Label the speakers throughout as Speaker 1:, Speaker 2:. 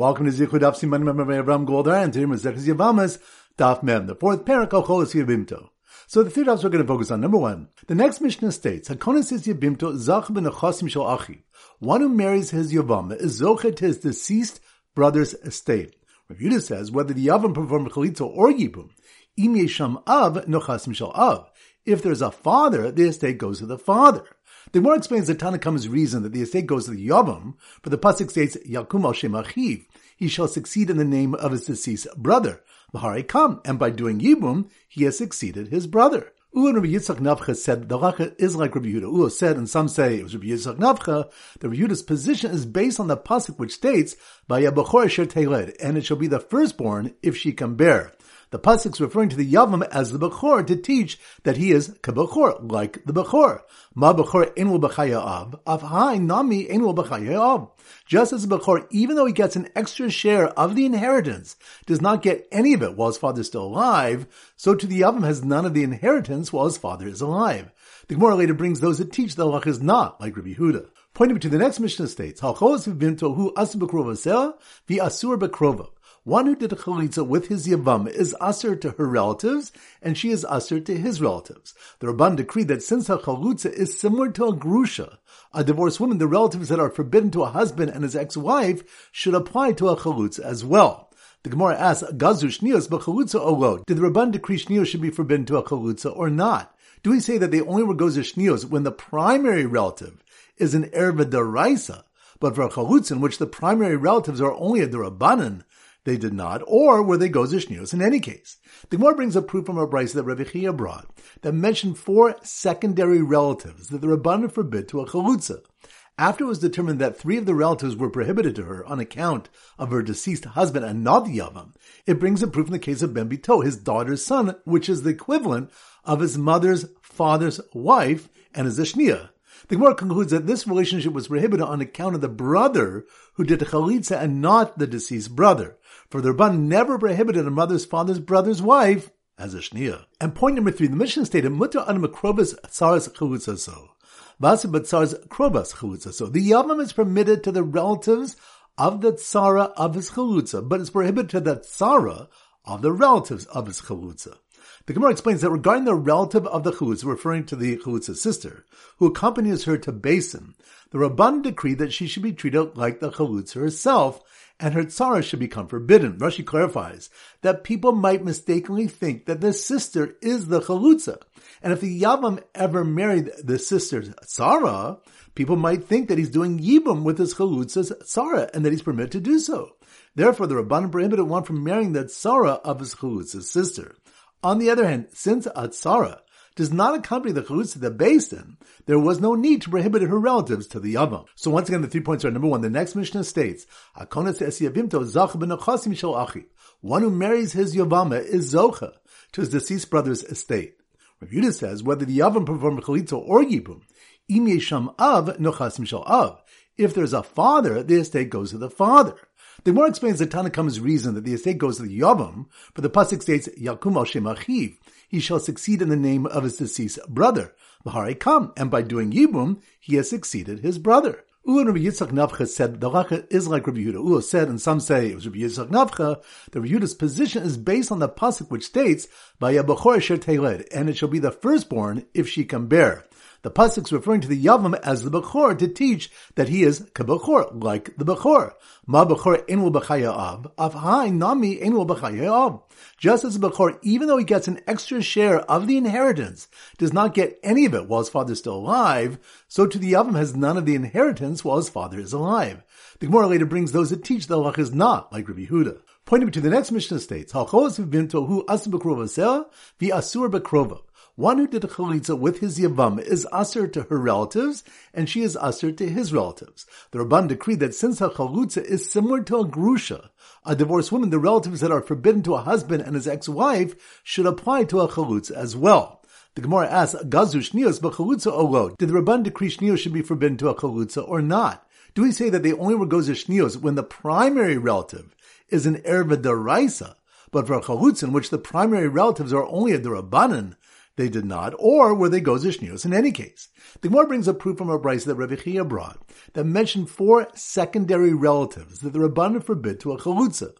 Speaker 1: Welcome to Zichud Daf Siman Mem Avram Goldar and today we're Mazeches Yevamos Daf Mem, the fourth parak of Cholos Yabimto. So the three dafs we're going to focus on. Number one, the next Mishnah states, Hakonis is Yabimto Zach ben Achasim Shal Achi. One who marries his Yavam is Zochet his deceased brother's estate. Yudah says, whether the Yavam performed Chalitza or Yibum, Im Yesham Av Nochasim Shal Av. If there's a father, the estate goes to the father. The Gemara explains the Tanna Kamma's reason that the estate goes to the Yavam, for the pasuk states Yakum al Shem Achiv. He shall succeed in the name of his deceased brother. Lahari Kam, and by doing Yibum, he has succeeded his brother. Ulan Rabbi Yitzchak Nafcha said the Racha is like Rabbi Yehuda. Ula said, and some say it was Rabbi Yitzchak Nafcha, that Rabbi Yehuda's position is based on the pasuk which states, "By Yabachor and it shall be the firstborn if she can bear." The pasuk's referring to the Yavam as the Bechor to teach that he is kabechor, like the Bechor. Ma Bechor enul b'chayav, av hai nami enul b'chayav. Just as the Bechor, even though he gets an extra share of the inheritance, does not get any of it while his father is still alive, so to the Yavam has none of the inheritance while his father is alive. The Gemara later brings those that teach that Allah is not like Rabbi Huda. Pointing to the next Mishnah states, Halchos v'bimto hu asur b'krovaseh v'asur b'krova. One who did a chalitza with his yavam is usher to her relatives, and she is usher to his relatives. The Rabban decreed that since a chalitza is similar to a grusha, a divorced woman, the relatives that are forbidden to a husband and his ex-wife should apply to a chalitza as well. The Gemara asks, Gazu shnios b'chalutza olo. Did the Rabban decree shnios should be forbidden to a chalutza or not? Do we say that they only were gozer shnios when the primary relative is an erva deraisa, but for a chalutza in which the primary relatives are only a derabanan, they did not, or were they shnios in any case? The Gemara brings a proof from a brisa that Rebbe Chia brought that mentioned four secondary relatives that the Rabbanan forbid to a chalutza. After it was determined that three of the relatives were prohibited to her on account of her deceased husband and not the Yavam, it brings a proof in the case of Ben Bito, his daughter's son, which is the equivalent of his mother's father's wife and is a shnia. The Gemara concludes that this relationship was prohibited on account of the brother who did the chalitza and not the deceased brother. For the Rabban never prohibited a mother's father's brother's wife as a shnia. And point number three, the Mishnah stated, Mutter an makrobas tzaras chalitza so. Basa batzar's krobas chalitza so. The yavam is permitted to the relatives of the tsara of his chalutza, but it's prohibited to the tsara of the relatives of his chalutza. The Gemara explains that regarding the relative of the chulutza, referring to the chulutza's sister, who accompanies her to Basin, the Rabban decreed that she should be treated like the chulutza herself, and her tzara should become forbidden. Rashi clarifies that people might mistakenly think that the sister is the chalutza, and if the yavam ever married the sister's tzara, people might think that he's doing yibum with his chalutza's tzara, and that he's permitted to do so. Therefore, the Rabban prohibited one from marrying the tzara of his chalutza's sister. On the other hand, since a tzara does not accompany the chalutza the basin, there was no need to prohibit her relatives to the yavam. So once again, the three points are number one. The next Mishnah states, One who marries his yavama is zocha to his deceased brother's estate. Rav Yudah says whether the yavam perform chalitza or yibum, im yesham av nochasim shal av. If there's a father, the estate goes to the father. The more explains the Tanna Kamma's reason that the estate goes to the Yavam, for the pasuk states Yakum al Shem Achiv. He shall succeed in the name of his deceased brother, Lahari Kam, and by doing Yibum, he has succeeded his brother. Ula Rabbi Yitzchak Nafcha said the Racha is like Rabbi Yehuda. Ula said, and some say it was Rabbi Yitzchak Nafcha, that Rabbi Yehuda's position is based on the pasuk which states, "By Yabachor Sher and it shall be the firstborn if she can bear." The pasuk's referring to the Yavam as the Bechor to teach that he is kabechor, like the Bechor. Ma Bechor enul b'chayav, av hai nami enul b'chayav. Just as the Bechor, even though he gets an extra share of the inheritance, does not get any of it while his father is still alive, so to the Yavam has none of the inheritance while his father is alive. The Gemara later brings those that teach that Allah is not like Rabbi Huda. Pointing to the next Mishnah states, Halchos v'bimto hu asur v'asur. One who did a chalitza with his yavam is usher to her relatives, and she is usher to his relatives. The Rabban decreed that since a chalitza is similar to a grusha, a divorced woman, the relatives that are forbidden to a husband and his ex-wife should apply to a chalitza as well. The Gemara asks, Gazu shnios b'chalutza olo. Did the Rabban decree shnios should be forbidden to a chalutza or not? Do we say that they only were gozer shnios when the primary relative is an erva deraisa, but for a chalutza in which the primary relatives are only a derabanan, They did not, or were they gozer shnios in any case? The Gemara brings a proof from a brisa that Rabbi Chia brought that mentioned four secondary relatives that the Rabbanan forbid to a chalutza.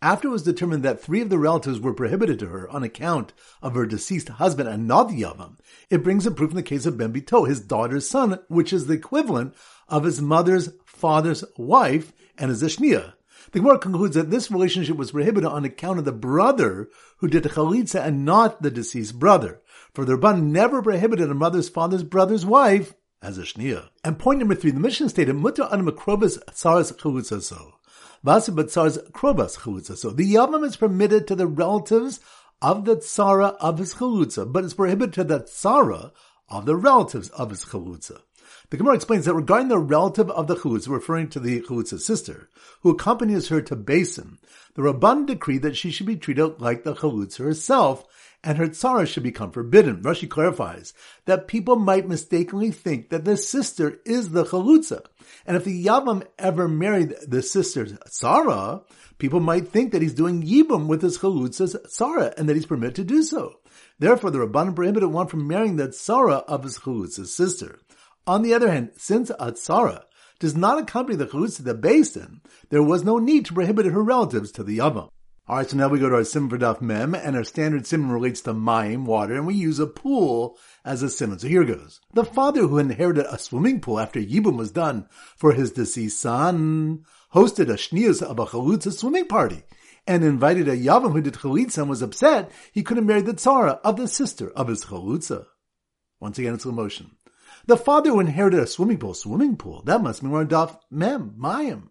Speaker 1: After it was determined that three of the relatives were prohibited to her on account of her deceased husband and not the Yavam, it brings a proof in the case of Ben Bito, his daughter's son, which is the equivalent of his mother's father's wife and is a shnia. The Gemara concludes that this relationship was prohibited on account of the brother who did the chalitza and not the deceased brother. For the Rabban never prohibited a mother's father's brother's wife as a shnia. And point number three, the Mishnah stated, mutter an makrobas tsaras chalitza so. Vasa batzar's krobas chalitza so. The yavam is permitted to the relatives of the tsara of his chalutza, but it's prohibited to the tsara of the relatives of his chalutza. The Gemara explains that regarding the relative of the chulutz, referring to the chulutz's sister, who accompanies her to Basin, the Rabban decreed that she should be treated like the chulutz herself, and her tzara should become forbidden. Rashi clarifies that people might mistakenly think that the sister is the chalutza, and if the yavam ever married the sister's tzara, people might think that he's doing yibum with his chalutza's tzara, and that he's permitted to do so. Therefore, the Rabban prohibited one from marrying the tzara of his chalutza's sister. On the other hand, since Atzara does not accompany the Chalitz to the basin, there was no need to prohibit her relatives to the Yavam. Alright, so now we go to our sim for Daf Mem, and our standard sim relates to mayim, water, and we use a pool as a sim. So here goes. The father who inherited a swimming pool after Yibum was done for his deceased son hosted a shnius of a chalutza swimming party and invited a yavam who did chalitza and was upset he couldn't marry the tzara of the sister of his chalutza. Once again, it's a motion. The father who inherited a swimming pool, swimming pool, that must we're Daf Mem, Mayim.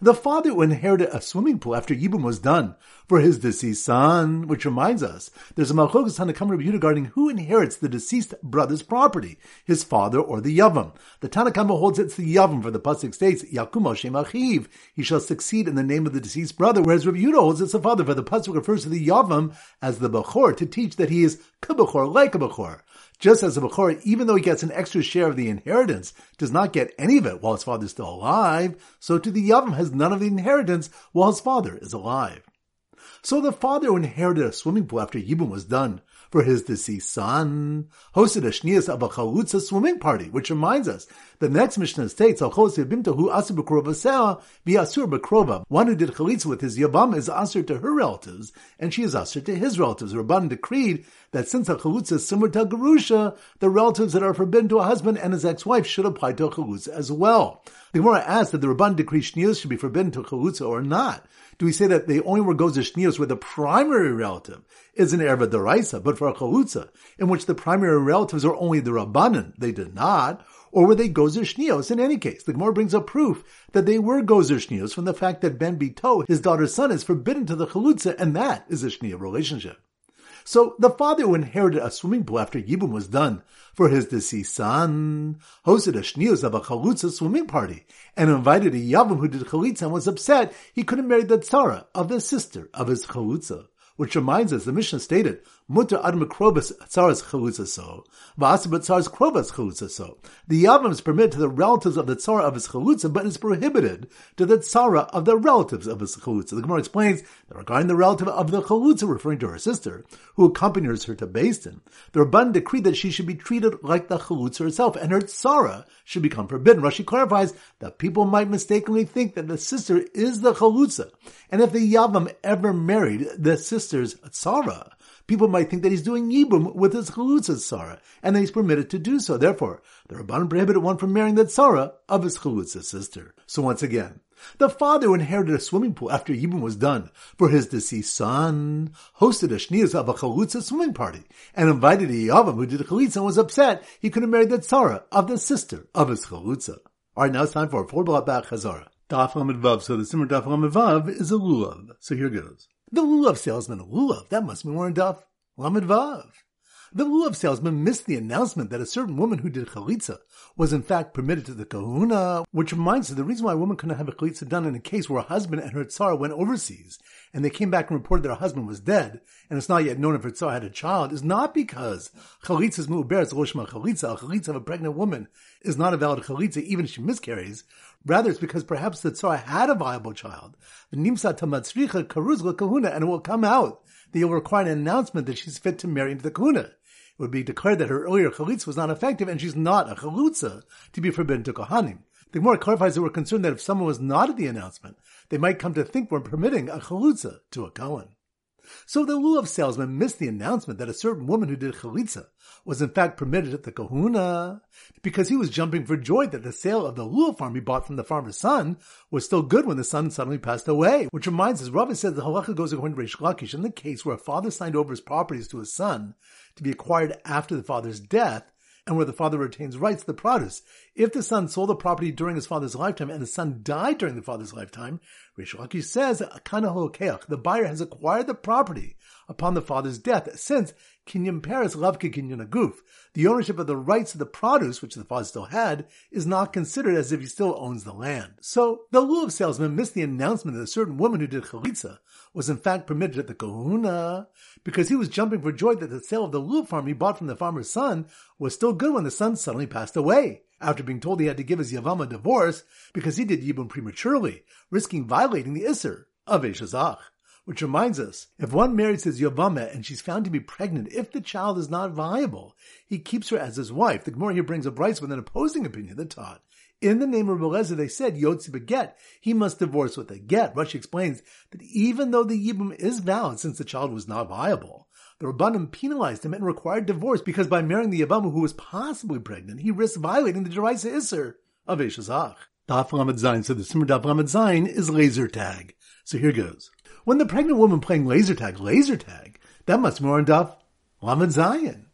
Speaker 1: The father who inherited a swimming pool after Yibum was done for his deceased son, which reminds us, there's a Malchogas Tanakam review regarding who inherits the deceased brother's property, his father or the Yavam. The Tanna Kamma holds it's the Yavam, for the Pasuk states, Yakum Hashem Achiv, he shall succeed in the name of the deceased brother, whereas Yehuda holds it's the father, for the Pasuk refers to the Yavam as the Bechor, to teach that he is Kibachor, like a Bechor. Just as the Bechor, even though he gets an extra share of the inheritance, does not get any of it while his father is still alive, so too the Yavam has none of the inheritance while his father is alive. So the father who inherited a swimming pool after Yibum was done for his deceased son, hosted a shnias of a chalutza swimming party, which reminds us the next Mishnah states, Al bimta hu asur b'krova be asur b'krova. One who did chalitza with his yabam is asur to her relatives, and she is asur to his relatives. Rabban decreed that since a chalutza is similar to a gerusha, the relatives that are forbidden to a husband and his ex-wife should apply to a chalutza as well. The Gemara asks that the Rabban decree shnias should be forbidden to chalutza or not do we say that they only were gozer shnios where the primary relative is an erva deraisa, but for a chalutza, in which the primary relatives are only the rabbanan, they did not, or were they gozer shnios in any case? The Gemara brings up proof that they were gozer shnios from the fact that Ben Bito, his daughter's son, is forbidden to the chalutza, and that is a shnia relationship. So the father who inherited a swimming pool after Yibum was done for his deceased son hosted a shnius of a chalutza swimming party and invited a yavam who did chalitza and was upset he couldn't marry the tzara of the sister of his chalutza. Which reminds us, the Mishnah stated, Mutter ad v'asibet tzaras krobas. The yavam is permitted to the relatives of the tzara of his chalutza, but is prohibited to the tzara of the relatives of his chalutza. The Gemara explains that regarding the relative of the chalutza, referring to her sister, who accompanies her to Din, the Rabban decreed that she should be treated like the chalutza herself, and her tzara should become forbidden. Rashi clarifies that people might mistakenly think that the sister is the chalutza, and if the yavam ever married the sister's tzara, people might think that he's doing yibum with his chalutza tzara, and that he's permitted to do so. Therefore, the Rabban prohibited one from marrying the tzara of his chalutza sister. So once again, the father who inherited a swimming pool after Yibum was done for his deceased son hosted a shnias of a chalutza swimming party and invited a yavam who did a chalitza and was upset he couldn't marry the tzara of the sister of his chalutza. All right, now it's time for a four block back chazara. Daf Vav. So the simmer Daf Vav is a lulav. So here goes. The lulav salesman, lulav, that must be more in Daf Vav. The lulav salesman missed the announcement that a certain woman who did chalitza was in fact permitted to the kahuna, which reminds us the reason why a woman couldn't have a chalitza done in a case where a husband and her tsar went overseas and they came back and reported that her husband was dead and it's not yet known if her tsar had a child is not because chalitza is mu'uber, loshma chalitza, a chalitza of a pregnant woman is not a valid chalitza even if she miscarries. Rather, it's because perhaps the tsar had a viable child. The nimsa tamatzricha karuz kahuna and it will come out that you'll require an announcement that she's fit to marry into the kahuna. it would be declared that her earlier chalitza was not effective and she's not a chalutza to be forbidden to Kohanim. The Gemara clarifies that we're concerned that if someone was not at the announcement, they might come to think we're permitting a chalutza to a Kohen. So the lulav salesman missed the announcement that a certain woman who did chalitza was in fact permitted at the kahuna because he was jumping for joy that the sale of the lulav farm he bought from the farmer's son was still good when the son suddenly passed away. Which reminds us, Rava says the halacha goes according to Reish Lakish in the case where a father signed over his properties to his son to be acquired after the father's death, and where the father retains rights to the produce. If the son sold the property during his father's lifetime and the son died during the father's lifetime, Reish Lakish says, the buyer has acquired the property upon the father's death, since Kinyan Paris Lavke Kinyan Aguf, the ownership of the rights to the produce, which the father still had, is not considered as if he still owns the land. So, the lulav salesman missed the announcement that a certain woman who did chalitza was in fact permitted at the kahuna, because he was jumping for joy that the sale of the lulav farm he bought from the farmer's son was still good when the son suddenly passed away after being told he had to give his Yavam a divorce because he did Yibum prematurely, risking violating the Isser of Eshazach. Which reminds us, if one marries his Yavama and she's found to be pregnant, if the child is not viable, he keeps her as his wife. The Gemara here brings a brisa with an opposing opinion that taught. In the name of Beleza, they said, Yotzi beget, he must divorce with a get. Rashi explains that even though the Yibum is valid since the child was not viable, the Rabbanim penalized him and required divorce because by marrying the Yabama who was possibly pregnant, he risked violating the Jeraisa Isser of Eshazach. Daf Lamed Zayin, so the Simmer Daf Lamed Zayin is laser tag. So here goes. When the pregnant woman playing laser tag, laser tag, that must be more on Daf Lamed Zayin.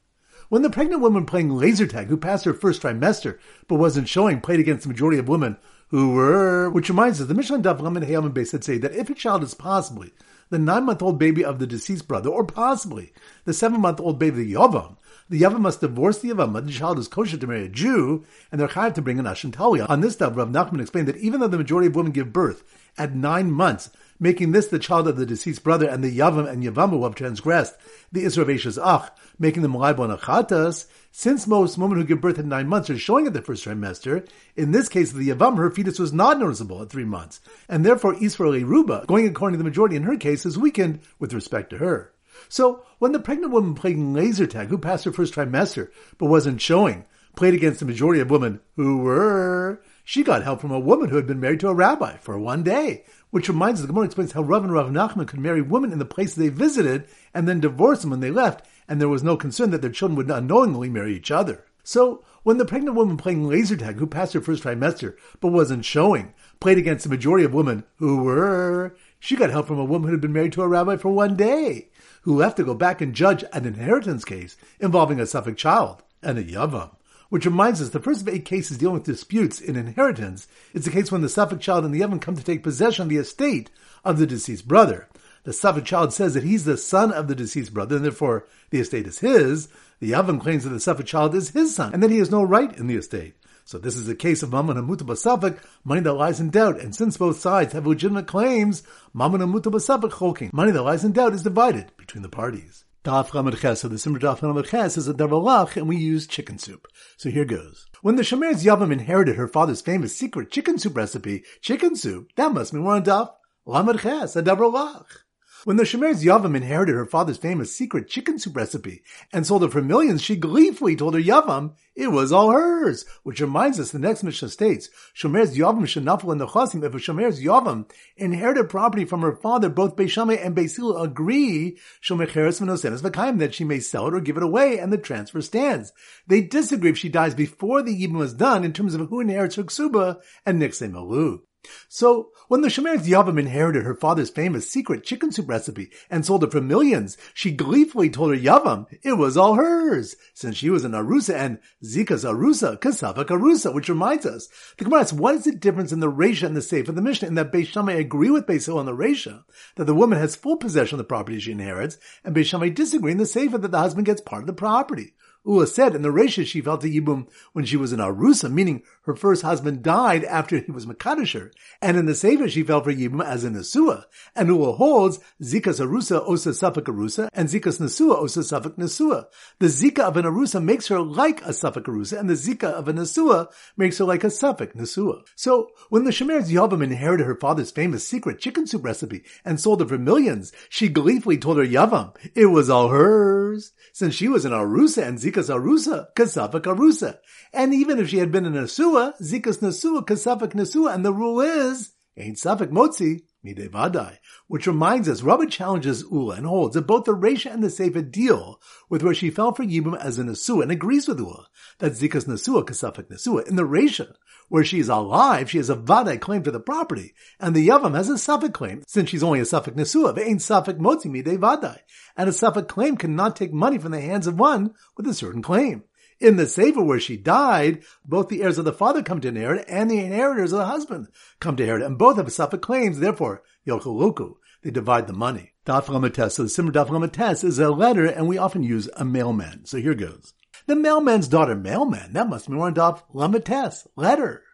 Speaker 1: When the pregnant woman playing laser tag, who passed her first trimester but wasn't showing, played against the majority of women who were, which reminds us, the Mishnah Daf Lamed Hayam and Beis say that if a child is possibly the nine month old baby of the deceased brother, or possibly the seven month old baby, of the Yavam, the Yavam must divorce the Yavam, the child is kosher to marry a Jew, and they're hired to bring an Ashim. On this stuff, Rav Nachman explained that even though the majority of women give birth at nine months, making this the child of the deceased brother, and the Yavam and Yavam who have transgressed. The Isra Ach, making them Laibon Achatas, since most women who give birth at nine months are showing at the first trimester, in this case the Yavam, her fetus was not noticeable at three months, and therefore Israeli Ruba, going according to the majority in her case, is weakened with respect to her. So, when the pregnant woman playing laser tag, who passed her first trimester but wasn't showing, played against the majority of women who were, she got help from a woman who had been married to a rabbi for one day, which reminds us, the Gemara explains how Rav and Rav Nachman could marry women in the place they visited and then divorce them when they left, and there was no concern that their children would unknowingly marry each other. So, when the pregnant woman playing laser tag, who passed her first trimester but wasn't showing, played against the majority of women who were, she got help from a woman who had been married to a rabbi for one day, who left to go back and judge an inheritance case involving a safek child and a yavam. Which reminds us, the first of eight cases dealing with disputes in inheritance is the case when the safek child and the Yevon come to take possession of the estate of the deceased brother. The safek child says that he's the son of the deceased brother, and therefore the estate is his. The Yevon claims that the safek child is his son, and that he has no right in the estate. So this is a case of Mammon Hamuta Basafik, money that lies in doubt, and since both sides have legitimate claims, Mammon Hamuta Basafik choking, money that lies in doubt is divided between the parties. Daf Lamed Ches. So the Simmer Daf Lamed Ches is a Davalach, and we use chicken soup. So here goes. When the Shomeres Yavam inherited her father's famous secret chicken soup recipe, chicken soup, that must be one Daf Lamed Ches, a Davalach. When the Shomeres Yavam inherited her father's famous secret chicken soup recipe and sold it for millions, she gleefully told her Yavam it was all hers. Which reminds us, the next Mishnah states, Shomeres Yavam shenafel in the chasim. If a Shomeres Yavam inherited property from her father, both Beis Shammai and Beis Hillel agree, Shomecheres v'nosenes v'kaim, that she may sell it or give it away, and the transfer stands. They disagree if she dies before the Yibam was done in terms of who inherits her ksuba and Nixay Malu. So, when the Shomeres Yavam inherited her father's famous secret chicken soup recipe and sold it for millions, she gleefully told her Yavam it was all hers, since she was an Arusa and Zika's Arusa, Kasavak Arusa, which reminds us, the Gemara asks, what is the difference in the Resha and the Seif of the Mishnah in that Beis Shammai agree with Beis on the Resha, that the woman has full possession of the property she inherits, and Beis Shammai disagree in the Seif that the husband gets part of the property. Ula said in the Resha she felt a Yibum when she was an Arusa, meaning her first husband died after he was Makadisher, and in the Sefer she fell for Yibum as a Nesua, and Ula holds Zikas Arusa Osa safek Arusa, and Zikas Nesua Osa safek Nesua. The Zika of an Arusa makes her like a safek Arusa, and the Zika of a Nesua makes her like a safek Nesua. So, when the Shomeres Yavam inherited her father's famous secret chicken soup recipe and sold it for millions, she gleefully told her Yavam it was all hers, since she was an Arusa and Zikas Arusa, Kasafak Arusa. And even if she had been an Asua, Zikas Nasua, kasafik Nasua, and the rule is, ain't safik Motzi, Mide Vadai. Which reminds us, Rabbi challenges Ula and holds that both the Resha and the Sefer deal with where she fell for Yibum as an Asua and agrees with Ula that Zikas Nasua, kasafik Nasua. In the Resha, where she is alive, she has a Vadai claim to the property, and the Yavam has a Safak claim, since she's only a Safak Nasua, but ain't safik Motzi Mide Vadai. And a Safak claim cannot take money from the hands of one with a certain claim. In the Sefer where she died, both the heirs of the father come to inherit and the inheritors of the husband come to inherit, and both have safek claims, therefore, Yochuluku, they divide the money. Daf Lamates, so the Simmer Daf Lamates is a letter, and we often use a mailman. So here goes. The mailman's daughter, mailman, that must be more on Daf Lamates, letter.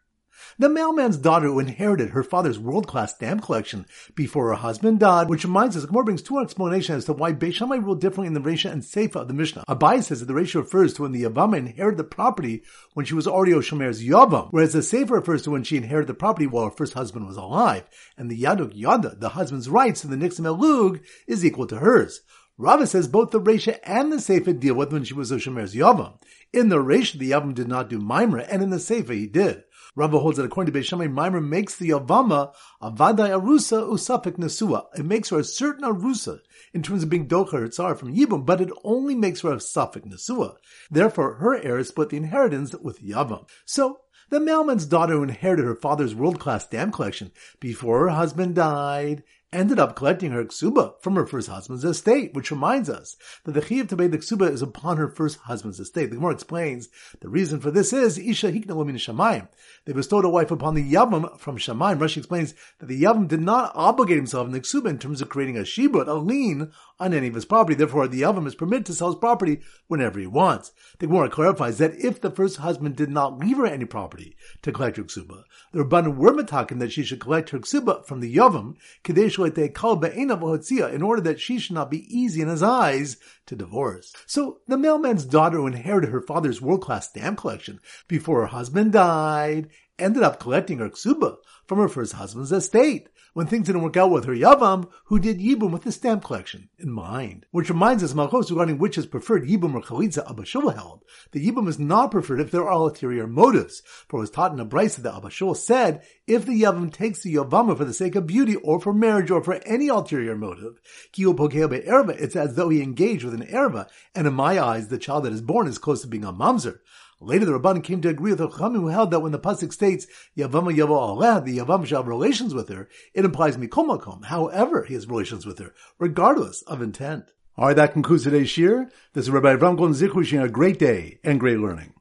Speaker 1: The mailman's daughter who inherited her father's world-class stamp collection before her husband died, which reminds us, Gemara brings two explanations as to why Beis ruled differently in the Resha and Seifa of the Mishnah. Abaye says that the Resha refers to when the Yavama inherited the property when she was already Oshomer's Yavam, whereas the Seifa refers to when she inherited the property while her first husband was alive, and the Yaduk Yada, the husband's rights to the Nixim Elug, is equal to hers. Rava says both the Resha and the Seifa deal with when she was Oshomer's Yavam. In the Resha, the Yavam did not do Maimra, and in the Seifa, he did. Rava holds that according to Beis Shammai, Maimer makes the Yavama a Vadai Arusa Usapik Nesua. It makes her a certain Arusa in terms of being Docher Tzar from Yibum, but it only makes her a Safik Nesua. Therefore, her heirs split the inheritance with Yavam. So, the mailman's daughter who inherited her father's world-class stamp collection before her husband died ended up collecting her ksuba from her first husband's estate, which reminds us that the chiyuv to pay the ksuba is upon her first husband's estate. The Gemara explains the reason for this is isha hikna min shamayim. They bestowed a wife upon the yavam from shamayim. Rashi explains that the yavam did not obligate himself in the ksuba in terms of creating a shibut, a lien on any of his property. Therefore, the yavam is permitted to sell his property whenever he wants. The Gemara clarifies that if the first husband did not leave her any property to collect her ksuba, the rabbanim were that she should collect her ksuba from the yavam, kadesh in order that she should not be easy in his eyes to divorce. So the mailman's daughter inherited her father's world-class stamp collection before her husband died ended up collecting her ksuba from her first husband's estate when things didn't work out with her Yavam, who did Yibum with the stamp collection in mind. Which reminds us, Malchos, regarding which is preferred, Yibum or Chalitza, Abba held. The Yibum is not preferred if there are ulterior motives. For it was taught in a brisa that Abba said, if the Yavam takes the Yavama for the sake of beauty or for marriage or for any ulterior motive, erba, it's as though he engaged with an erva, and in my eyes, the child that is born is close to being a mamzer. Later, the Rabban came to agree with the Chachamim who held that when the pasuk states Yavama Yavo Aleh, the Yavam shall have relations with her, it implies Mikomakom. However, he has relations with her, regardless of intent. All right, that concludes today's shir. This is Rabbi Avram Golden Zichu a great day and great learning.